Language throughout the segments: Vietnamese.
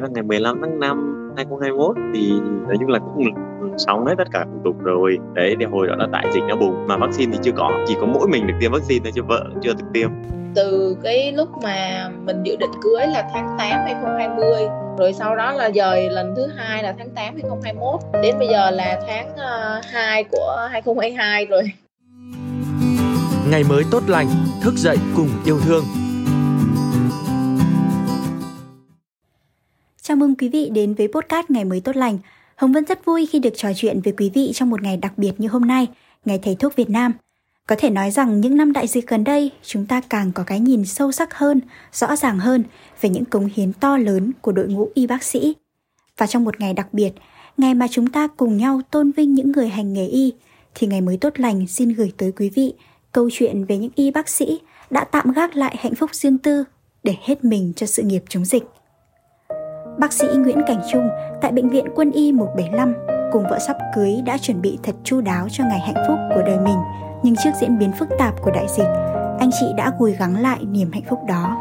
Là ngày 15 tháng 5 2021 thì nói chung là cũng xong hết tất cả thủ tục rồi. Đấy thì hồi đó là tại dịch nó bùng mà vaccine thì chưa có chỉ có mỗi mình được tiêm vaccine thôi chứ vợ chưa được tiêm. Từ cái lúc mà mình dự định cưới là tháng 8 2020 rồi sau đó là dời lần thứ hai là tháng 8 2021 đến bây giờ là tháng uh, ờ, 2 của 2022 rồi. Ngày mới tốt lành, thức dậy cùng yêu thương Chào mừng quý vị đến với podcast Ngày mới tốt lành. Hồng Vân rất vui khi được trò chuyện với quý vị trong một ngày đặc biệt như hôm nay, Ngày Thầy thuốc Việt Nam. Có thể nói rằng những năm đại dịch gần đây, chúng ta càng có cái nhìn sâu sắc hơn, rõ ràng hơn về những cống hiến to lớn của đội ngũ y bác sĩ. Và trong một ngày đặc biệt, ngày mà chúng ta cùng nhau tôn vinh những người hành nghề y, thì ngày mới tốt lành xin gửi tới quý vị câu chuyện về những y bác sĩ đã tạm gác lại hạnh phúc riêng tư để hết mình cho sự nghiệp chống dịch. Bác sĩ Nguyễn Cảnh Trung tại Bệnh viện Quân y 175 cùng vợ sắp cưới đã chuẩn bị thật chu đáo cho ngày hạnh phúc của đời mình. Nhưng trước diễn biến phức tạp của đại dịch, anh chị đã gùi gắng lại niềm hạnh phúc đó.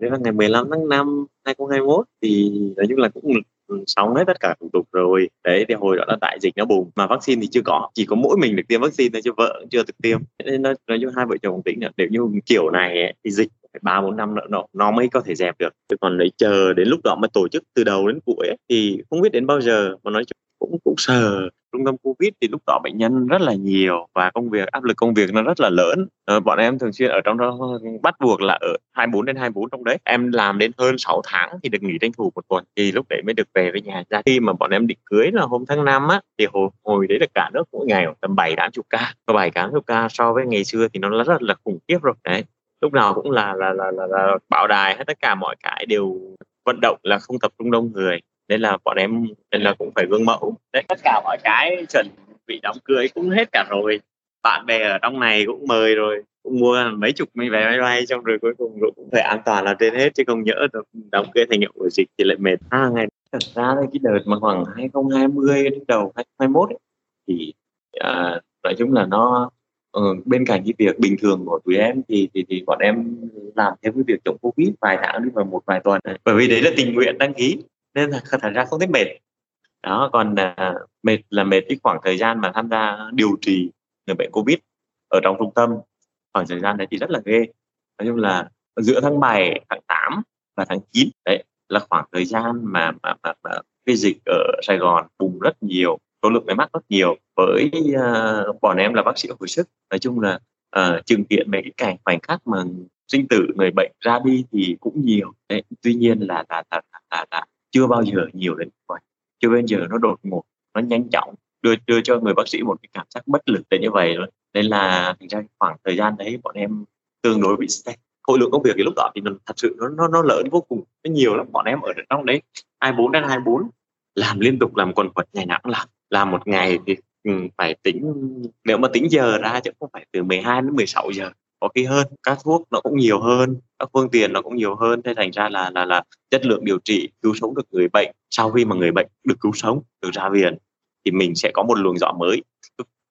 Đấy là ngày 15 tháng 5 2021 thì nói chung là cũng ừ, xong hết tất cả thủ tục rồi đấy thì hồi đó là đại dịch nó bùng mà vaccine thì chưa có chỉ có mỗi mình được tiêm vaccine thôi chứ vợ chưa được tiêm nên nó nói chung hai vợ chồng tính là nếu như kiểu này ấy, thì dịch phải ba bốn năm nữa nó, nó mới có thể dẹp được. Chứ còn lấy chờ đến lúc đó mà tổ chức từ đầu đến cuối ấy, thì không biết đến bao giờ. Mà nói chung cũng cũng sờ trung tâm covid thì lúc đó bệnh nhân rất là nhiều và công việc áp lực công việc nó rất là lớn. Ờ, bọn em thường xuyên ở trong đó bắt buộc là ở 24 đến 24 trong đấy. Em làm đến hơn 6 tháng thì được nghỉ tranh thủ một tuần thì lúc đấy mới được về với nhà. Ra khi mà bọn em định cưới là hôm tháng 5 á thì hồi, hồi đấy là cả nước mỗi ngày tầm bảy tám chục ca. Và bảy tám chục ca so với ngày xưa thì nó rất là khủng khiếp rồi. Đấy lúc nào cũng là là là là, là bảo đài hết tất cả mọi cái đều vận động là không tập trung đông người. Nên là bọn em nên là cũng phải gương mẫu. Đấy tất cả mọi cái chuẩn bị đám cưới cũng hết cả rồi. Bạn bè ở trong này cũng mời rồi cũng mua mấy chục mấy vé máy bay trong rồi cuối cùng cũng phải an toàn là trên hết chứ không nhỡ được đám cưới thành hiệu của dịch thì lại mệt. Ha ngày thật ra cái đợt mà khoảng 2020 đến đầu 2021 ấy, thì à, nói chung là nó Ờ, bên cạnh cái việc bình thường của tụi em thì thì, thì bọn em làm thêm cái việc chống covid vài tháng đi vào một vài tuần bởi vì đấy là tình nguyện đăng ký nên là thật ra không thấy mệt. Đó còn à, mệt là mệt cái khoảng thời gian mà tham gia điều trị người bệnh covid ở trong trung tâm khoảng thời gian đấy thì rất là ghê. Nói chung là giữa tháng 7, tháng 8 và tháng 9 đấy là khoảng thời gian mà mà, mà, mà cái dịch ở Sài Gòn bùng rất nhiều số lượng máy mắc rất nhiều với uh, bọn em là bác sĩ hồi sức. Nói chung là uh, chứng kiến mấy cái cảnh khoảnh khắc mà sinh tử người bệnh ra đi thì cũng nhiều. Đấy tuy nhiên là là là, là, là, là chưa bao giờ nhiều đến vậy. Chưa bao giờ nó đột ngột nó nhanh chóng đưa đưa cho người bác sĩ một cái cảm giác bất lực đến như vậy rồi nên là thành ra khoảng thời gian đấy bọn em tương đối bị stress. Khối lượng công việc thì lúc đó thì nó thật sự nó nó, nó lớn vô cùng nó nhiều lắm. Bọn em ở trong đấy 24 đến 24 làm liên tục làm quần quật ngày nào cũng làm. Làm một ngày thì Ừ, phải tính, nếu mà tính giờ ra chứ không phải từ 12 đến 16 giờ, có khi hơn, các thuốc nó cũng nhiều hơn, các phương tiện nó cũng nhiều hơn, thế thành ra là là là chất lượng điều trị, cứu sống được người bệnh, sau khi mà người bệnh được cứu sống được ra viện thì mình sẽ có một luồng gió mới.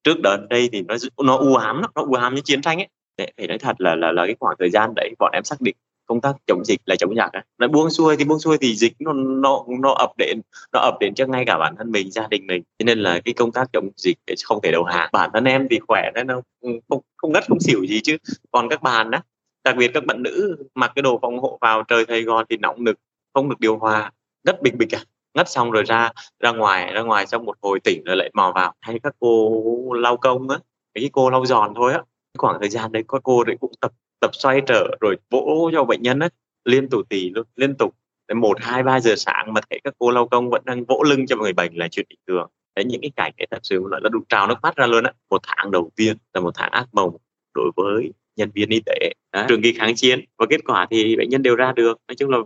Trước đó đây thì nó nó u ám nó u ám như chiến tranh ấy. Để phải nói thật là là là cái khoảng thời gian đấy bọn em xác định công tác chống dịch là chống giặc nó buông xuôi thì buông xuôi thì dịch nó nó nó ập đến, nó ập đến cho ngay cả bản thân mình, gia đình mình. Cho nên là cái công tác chống dịch không thể đầu hàng. Bản thân em thì khỏe nên nó không không ngất không xỉu gì chứ. Còn các bạn á, đặc biệt các bạn nữ, mặc cái đồ phòng hộ vào trời Sài Gòn thì nóng nực, không được điều hòa, ngất bình bịch à. Ngất xong rồi ra ra ngoài ra ngoài xong một hồi tỉnh rồi lại mò vào. Hay các cô lau công á cái cô lau giòn thôi á. Khoảng thời gian đấy các cô đấy cũng tập tập xoay trở rồi vỗ cho bệnh nhân á liên tục tỉ luôn liên tục đến một hai ba giờ sáng mà thấy các cô lau công vẫn đang vỗ lưng cho người bệnh là chuyện bình thường. Đấy những cái cảnh ấy thật sự là nó đụng trào nước mắt ra luôn á. Một tháng đầu tiên là một tháng ác mộng đối với nhân viên y tế. Đó, trường kỳ kháng chiến. Và kết quả thì bệnh nhân đều ra được. Nói chung là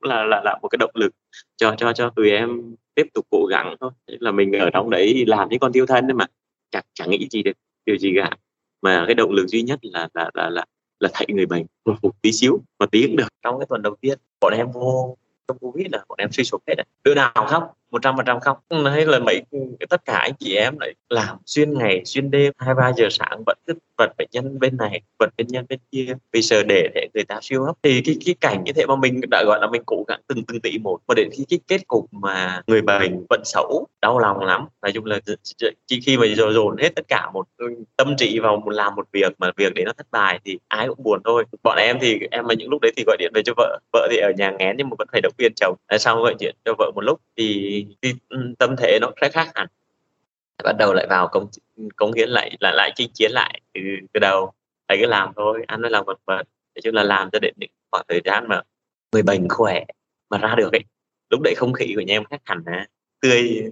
là là, là một cái động lực cho cho cho tụi em tiếp tục cố gắng thôi. Là mình ở trong đấy làm những con tiêu thân đấy mà. Chẳng chẳng nghĩ gì được điều gì cả. Mà cái động lực duy nhất là là là là là thay người bệnh một, phục tí xíu mà tí cũng được. Trong cái tuần đầu tiên bọn em vô trong covid là bọn em suy sụp hết đứa nào khóc một trăm phần trăm không? Hay là mấy tất cả anh chị em lại làm xuyên ngày xuyên đêm hai ba giờ sáng vẫn cứ vật bệnh nhân bên này vật bệnh nhân bên kia vì sợ để để người ta siêu hấp thì cái cái cảnh như thế mà mình đã gọi là mình cố gắng từng từng tỷ một và đến khi cái kết cục mà người bệnh vẫn xấu đau lòng lắm nói chung là chỉ khi mà dồn dồn hết tất cả một tâm trí vào một làm một việc mà việc đấy nó thất bại thì ai cũng buồn thôi. Bọn em thì em mà những lúc đấy thì gọi điện về cho vợ vợ thì ở nhà nghén nhưng mà vẫn phải động viên chồng. Sau gọi điện cho vợ một lúc thì, thì ừ, tâm thế nó sẽ khác hẳn. Bắt đầu lại vào công công hiến lại lại lại chinh chiến lại từ từ đầu. Phải cứ làm thôi ăn mới làm vật vật nói chung là làm cho đến những khoảng thời gian mà người bệnh khỏe mà ra được ấy lúc đấy không khí của nhà em khác hẳn á. Tươi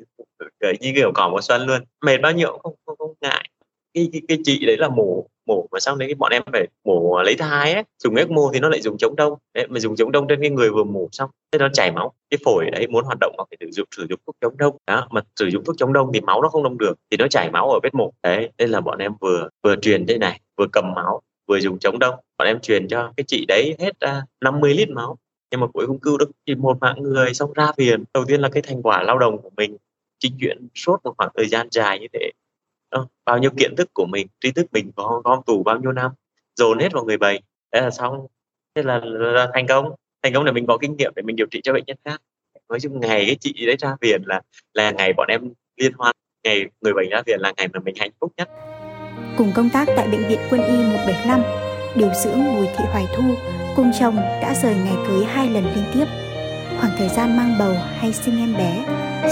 cười như kiểu cỏ mùa xuân luôn. Mệt bao nhiêu cũng không không, không ngại. Cái, cái cái chị đấy là mổ mổ mà xong đấy bọn em phải mổ à, lấy thai ấy. Dùng ECMO thì nó lại dùng chống đông. Đấy mà dùng chống đông trên cái người vừa mổ xong thế nó chảy máu. Cái phổi đấy muốn hoạt động mà phải sử dụng sử dụng thuốc chống đông. Đó mà sử dụng thuốc chống đông thì máu nó không đông được thì nó chảy máu ở vết mổ. Đấy nên là bọn em vừa vừa truyền thế này vừa cầm máu vừa dùng chống đông. Bọn em truyền cho cái chị đấy hết à, uh, 50 lít máu. Nhưng mà cuối cùng cứu được chỉ một mạng người xong ra viện đầu tiên là cái thành quả lao động của mình chính chuyển suốt một khoảng thời gian dài như thế đó. bao nhiêu kiến thức của mình tri thức mình có gom tù bao nhiêu năm dồn hết vào người bệnh thế là xong. Thế là, là, là thành công. Thành công là mình có kinh nghiệm để mình điều trị cho bệnh nhân khác. Nói chung ngày cái chị đấy ra viện là là ngày bọn em liên hoan ngày người bệnh ra viện là ngày mà mình hạnh phúc nhất. Cùng công tác tại bệnh viện quân y 175 điều dưỡng Bùi Thị Hoài Thu cùng chồng đã rời ngày cưới hai lần liên tiếp. Khoảng thời gian mang bầu hay sinh em bé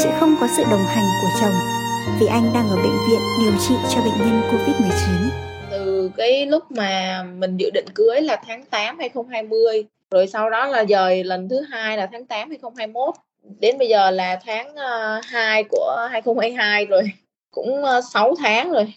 chị không có sự đồng hành của chồng vì anh đang ở bệnh viện điều trị cho bệnh nhân Covid-19. Từ cái lúc mà mình dự định cưới là tháng 8 2020, rồi sau đó là dời lần thứ hai là tháng 8 2021, đến bây giờ là tháng ờ, 2 của 2022 rồi, cũng ờ, 6 tháng rồi.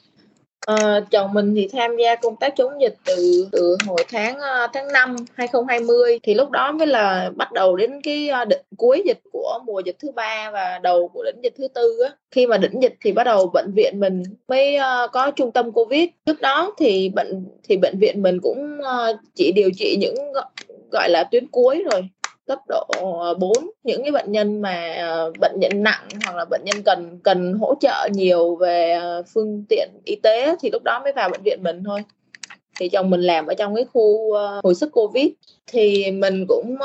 À, chồng mình thì tham gia công tác chống dịch từ từ hồi tháng ờ, tháng 5 2020 thì lúc đó mới là bắt đầu đến cái ờ, đỉnh cuối dịch của mùa dịch thứ ba và đầu của đỉnh dịch thứ tư á. Khi mà đỉnh dịch thì bắt đầu bệnh viện mình mới uh, có trung tâm covid. Trước đó thì bệnh thì bệnh viện mình cũng uh, chỉ điều trị những gọi là tuyến cuối rồi cấp độ ờ, 4 những cái bệnh nhân mà ờ, bệnh nhân nặng hoặc là bệnh nhân cần cần hỗ trợ nhiều về ờ, phương tiện y tế thì lúc đó mới vào bệnh viện mình thôi. Thì chồng mình làm ở trong cái khu hồi sức covid. Thì mình cũng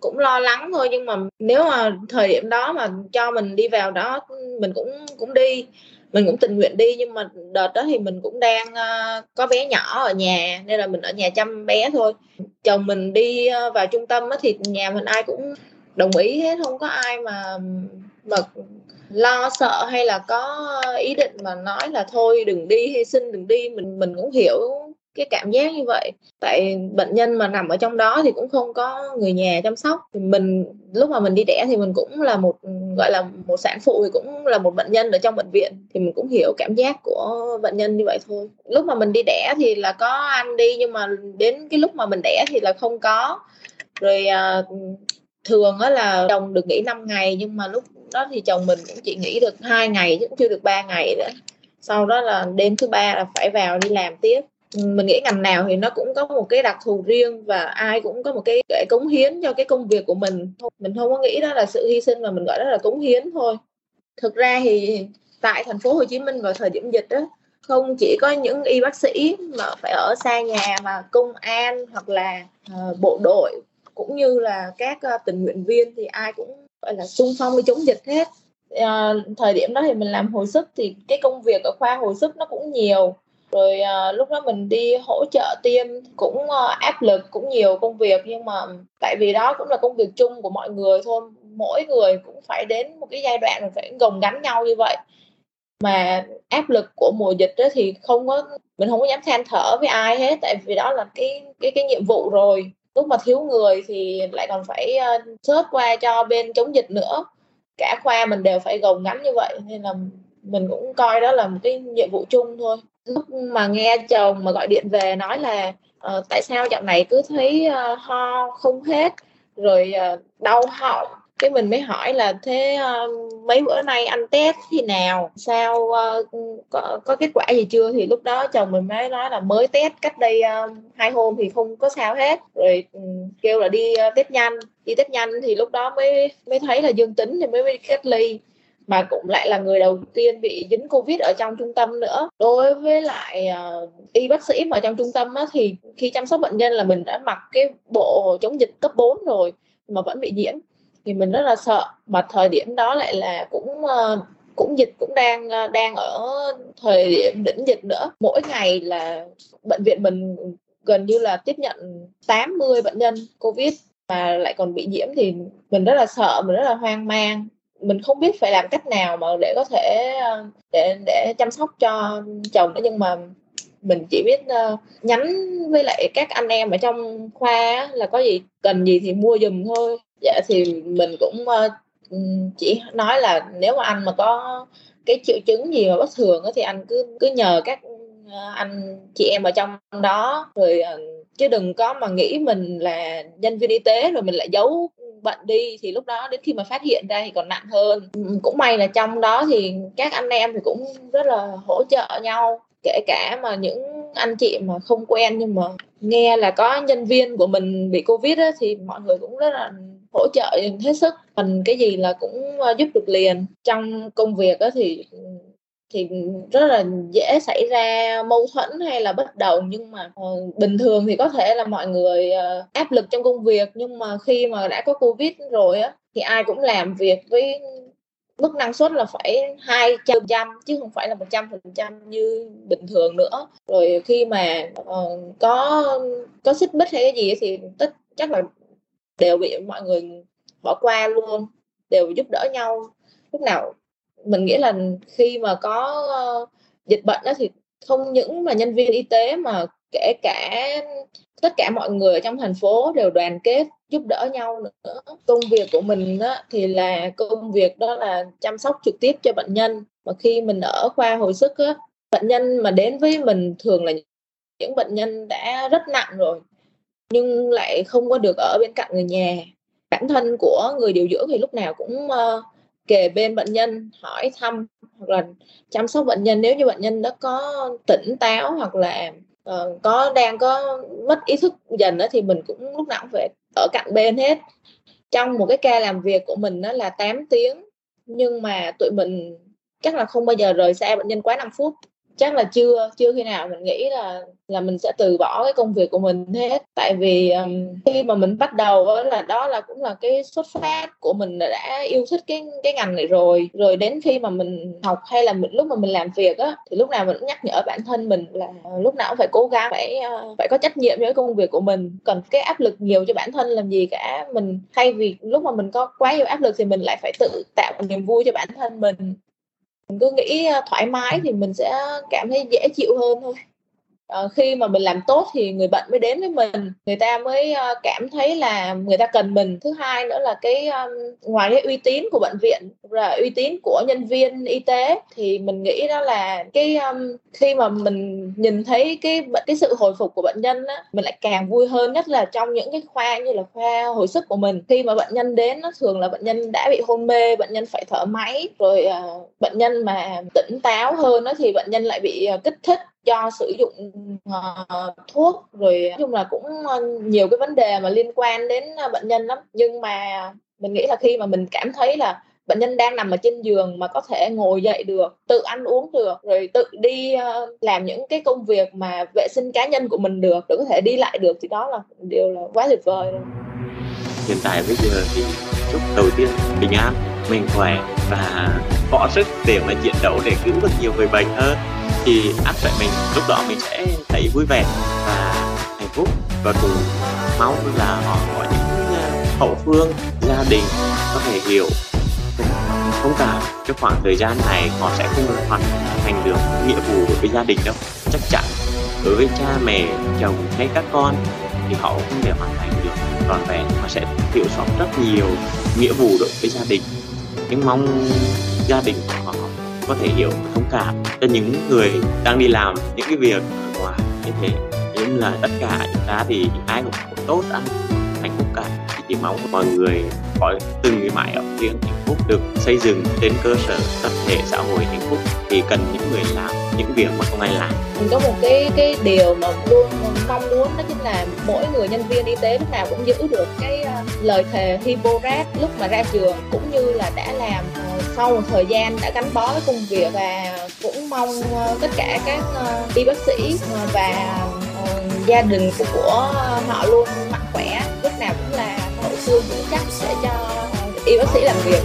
cũng lo lắng thôi nhưng mà nếu mà thời điểm đó mà cho mình đi vào đó, mình cũng cũng đi mình cũng tình nguyện đi nhưng mà đợt đó thì mình cũng đang uh, có bé nhỏ ở nhà nên là mình ở nhà chăm bé thôi. Chồng mình đi uh, vào trung tâm á, thì nhà mình ai cũng đồng ý hết không có ai mà mà lo sợ hay là có ý định mà nói là thôi đừng đi hay xin đừng đi. Mình mình cũng hiểu cái cảm giác như vậy. Tại bệnh nhân mà nằm ở trong đó thì cũng không có người nhà chăm sóc. Thì mình lúc mà mình đi đẻ thì mình cũng là một gọi là một sản phụ thì cũng là một bệnh nhân ở trong bệnh viện. Thì mình cũng hiểu cảm giác của bệnh nhân như vậy thôi. Lúc mà mình đi đẻ thì là có anh đi nhưng mà đến cái lúc mà mình đẻ thì là không có. Rồi à, thường á là chồng được nghỉ 5 ngày nhưng mà lúc đó thì chồng mình cũng chỉ nghỉ được hai ngày chứ cũng chưa được 3 ngày nữa. Sau đó là đêm thứ ba là phải vào đi làm tiếp mình nghĩ ngành nào thì nó cũng có một cái đặc thù riêng và ai cũng có một cái, cái cống hiến cho cái công việc của mình. Mình không có nghĩ đó là sự hy sinh mà mình gọi đó là cống hiến thôi. Thực ra thì tại thành phố Hồ Chí Minh vào thời điểm dịch đó không chỉ có những y bác sĩ mà phải ở xa nhà mà công an hoặc là uh, bộ đội cũng như là các uh, tình nguyện viên thì ai cũng gọi là xung phong đi chống dịch hết. Uh, thời điểm đó thì mình làm hồi sức thì cái công việc ở khoa hồi sức nó cũng nhiều rồi à, lúc đó mình đi hỗ trợ tiêm cũng à, áp lực cũng nhiều công việc nhưng mà tại vì đó cũng là công việc chung của mọi người thôi. Mỗi người cũng phải đến một cái giai đoạn mình phải gồng gánh nhau như vậy. Mà áp lực của mùa dịch đó thì không có mình không có dám than thở với ai hết tại vì đó là cái cái cái nhiệm vụ rồi. Lúc mà thiếu người thì lại còn phải uh, search qua cho bên chống dịch nữa. Cả khoa mình đều phải gồng gánh như vậy nên là mình cũng coi đó là một cái nhiệm vụ chung thôi lúc mà nghe chồng mà gọi điện về nói là uh, tại sao dạo này cứ thấy uh, ho không hết rồi uh, đau họng? Cái mình mới hỏi là thế uh, mấy bữa nay anh test thì nào? Sao uh, có, có kết quả gì chưa? Thì lúc đó chồng mình mới nói là mới test cách đây uh, hai hôm thì không có sao hết. Rồi um, kêu là đi uh, test nhanh. Đi test nhanh thì lúc đó mới mới thấy là dương tính thì mới, mới cách ly mà cũng lại là người đầu tiên bị dính covid ở trong trung tâm nữa. Đối với lại uh, y bác sĩ mà trong trung tâm á, thì khi chăm sóc bệnh nhân là mình đã mặc cái bộ chống dịch cấp 4 rồi mà vẫn bị nhiễm. Thì mình rất là sợ. Mà thời điểm đó lại là cũng uh, cũng dịch cũng đang ờ, đang ở thời điểm đỉnh dịch nữa. Mỗi ngày là bệnh viện mình gần như là tiếp nhận 80 bệnh nhân covid mà lại còn bị nhiễm thì mình rất là sợ mình rất là hoang mang mình không biết phải làm cách nào mà để có thể ờ, để để chăm sóc cho chồng nữa nhưng mà mình chỉ biết uh, nhắn với lại các anh em ở trong khoa là có gì cần gì thì mua giùm thôi. Dạ thì mình cũng uh, chỉ nói là nếu mà anh mà có cái triệu chứng gì mà bất thường thì anh cứ cứ nhờ các Ờ, anh chị em ở trong đó rồi ờ, chứ đừng có mà nghĩ mình là nhân viên y tế rồi mình lại giấu bệnh đi thì lúc đó đến khi mà phát hiện ra thì còn nặng hơn. Cũng may là trong đó thì các anh em thì cũng rất là hỗ trợ nhau kể cả mà những anh chị mà không quen nhưng mà nghe là có nhân viên của mình bị covid á, thì mọi người cũng rất là hỗ trợ hết sức. Phần cái gì là cũng ờ, giúp được liền. Trong công việc á, thì thì rất là dễ xảy ra mâu thuẫn hay là bất đồng. Nhưng mà uh, bình thường thì có thể là mọi người uh, áp lực trong công việc nhưng mà khi mà đã có covid rồi á thì ai cũng làm việc với mức năng suất là phải hai trăm chứ không phải là một trăm phần trăm như bình thường nữa. Rồi khi mà uh, có có xích mích hay cái gì thì tất chắc là đều bị mọi người bỏ qua luôn đều giúp đỡ nhau. Lúc nào mình nghĩ là khi mà có uh, dịch bệnh đó thì không những là nhân viên y tế mà kể cả tất cả mọi người ở trong thành phố đều đoàn kết giúp đỡ nhau nữa. Công việc của mình đó, thì là công việc đó là chăm sóc trực tiếp cho bệnh nhân. Mà khi mình ở khoa hồi sức á, bệnh nhân mà đến với mình thường là những bệnh nhân đã rất nặng rồi nhưng lại không có được ở bên cạnh người nhà. Bản thân của người điều dưỡng thì lúc nào cũng uh, kề bên bệnh nhân hỏi thăm hoặc là chăm sóc bệnh nhân. Nếu như bệnh nhân đó có tỉnh táo hoặc là uh, có đang có mất ý thức dần đó thì mình cũng lúc nào cũng phải ở cạnh bên hết. Trong một cái ca làm việc của mình đó là 8 tiếng nhưng mà tụi mình chắc là không bao giờ rời xa bệnh nhân quá 5 phút chắc là chưa chưa khi nào mình nghĩ là là mình sẽ từ bỏ cái công việc của mình hết. Tại vì um, khi mà mình bắt đầu đó là đó là cũng là cái xuất phát của mình đã yêu thích cái cái ngành này rồi. Rồi đến khi mà mình học hay là mình lúc mà mình làm việc á thì lúc nào mình cũng nhắc nhở bản thân mình là lúc nào cũng phải cố gắng phải uh, phải có trách nhiệm với công việc của mình. Cần cái áp lực nhiều cho bản thân làm gì cả. Mình thay vì lúc mà mình có quá nhiều áp lực thì mình lại phải tự tạo niềm vui cho bản thân mình mình cứ nghĩ à, thoải mái thì mình sẽ cảm thấy dễ chịu hơn thôi uh, khi mà mình làm tốt thì người bệnh mới đến với mình. Người ta mới uh, cảm thấy là người ta cần mình. Thứ hai nữa là cái um, ngoài cái uy tín của bệnh viện và uy tín của nhân viên y tế thì mình nghĩ đó là cái um, khi mà mình nhìn thấy cái cái sự hồi phục của bệnh nhân á mình lại càng vui hơn nhất là trong những cái khoa như là khoa hồi sức của mình. Khi mà bệnh nhân đến nó thường là bệnh nhân đã bị hôn mê bệnh nhân phải thở máy rồi uh, bệnh nhân mà tỉnh táo hơn đó thì bệnh nhân lại bị uh, kích thích cho sử dụng uh, thuốc rồi nói chung là cũng ờ, nhiều cái vấn đề mà liên quan đến ờ, bệnh nhân lắm. Nhưng mà mình nghĩ là khi mà mình cảm thấy là bệnh nhân đang nằm ở trên giường mà có thể ngồi dậy được tự ăn uống được rồi tự đi uh, làm những cái công việc mà vệ sinh cá nhân của mình được để có thể đi lại được thì đó là điều là quá tuyệt vời rồi. Hiện tại bây giờ thì chúc đầu tiên bình an mình khỏe và có sức để mà chiến đấu để cứu được nhiều người bệnh hơn thì áp lại mình lúc đó mình sẽ thấy vui vẻ và hạnh phúc. Và cùng mong là họ có những ờ, hậu phương, gia đình có thể hiểu không cả cái khoảng thời gian này họ sẽ không hoàn thành được nghĩa vụ đối với gia đình đâu. Chắc chắn đối với cha mẹ, chồng hay các con thì họ không thể hoàn thành được trọn vẹn. Mà sẽ thiếu sót rất nhiều nghĩa vụ đối với gia đình. Nhưng mong gia đình của họ có thể hiểu thông cảm cho những người đang đi làm những cái việc ngoài. Như thế nhưng là tất cả chúng ta thì ai cũng tốt ăn hạnh phúc cả thì chỉ mong mọi người, có từng cái mái ấm riêng hạnh phúc được xây dựng trên cơ sở tập thể xã hội hạnh phúc thì cần những người làm những việc mà không ai làm. Mình có một cái cái điều mà luôn mong muốn đó chính là mỗi người nhân viên y tế lúc nào cũng giữ được cái ờ, lời thề Hippocrates lúc mà ra trường cũng như là đã làm ờ, sau một thời gian đã gắn bó với công việc và cũng mong ờ, tất cả các ờ, y bác sĩ ờ, và gia đình của họ luôn mạnh khỏe. Lúc nào cũng là hậu phương vững chắc để cho y bác sĩ làm việc.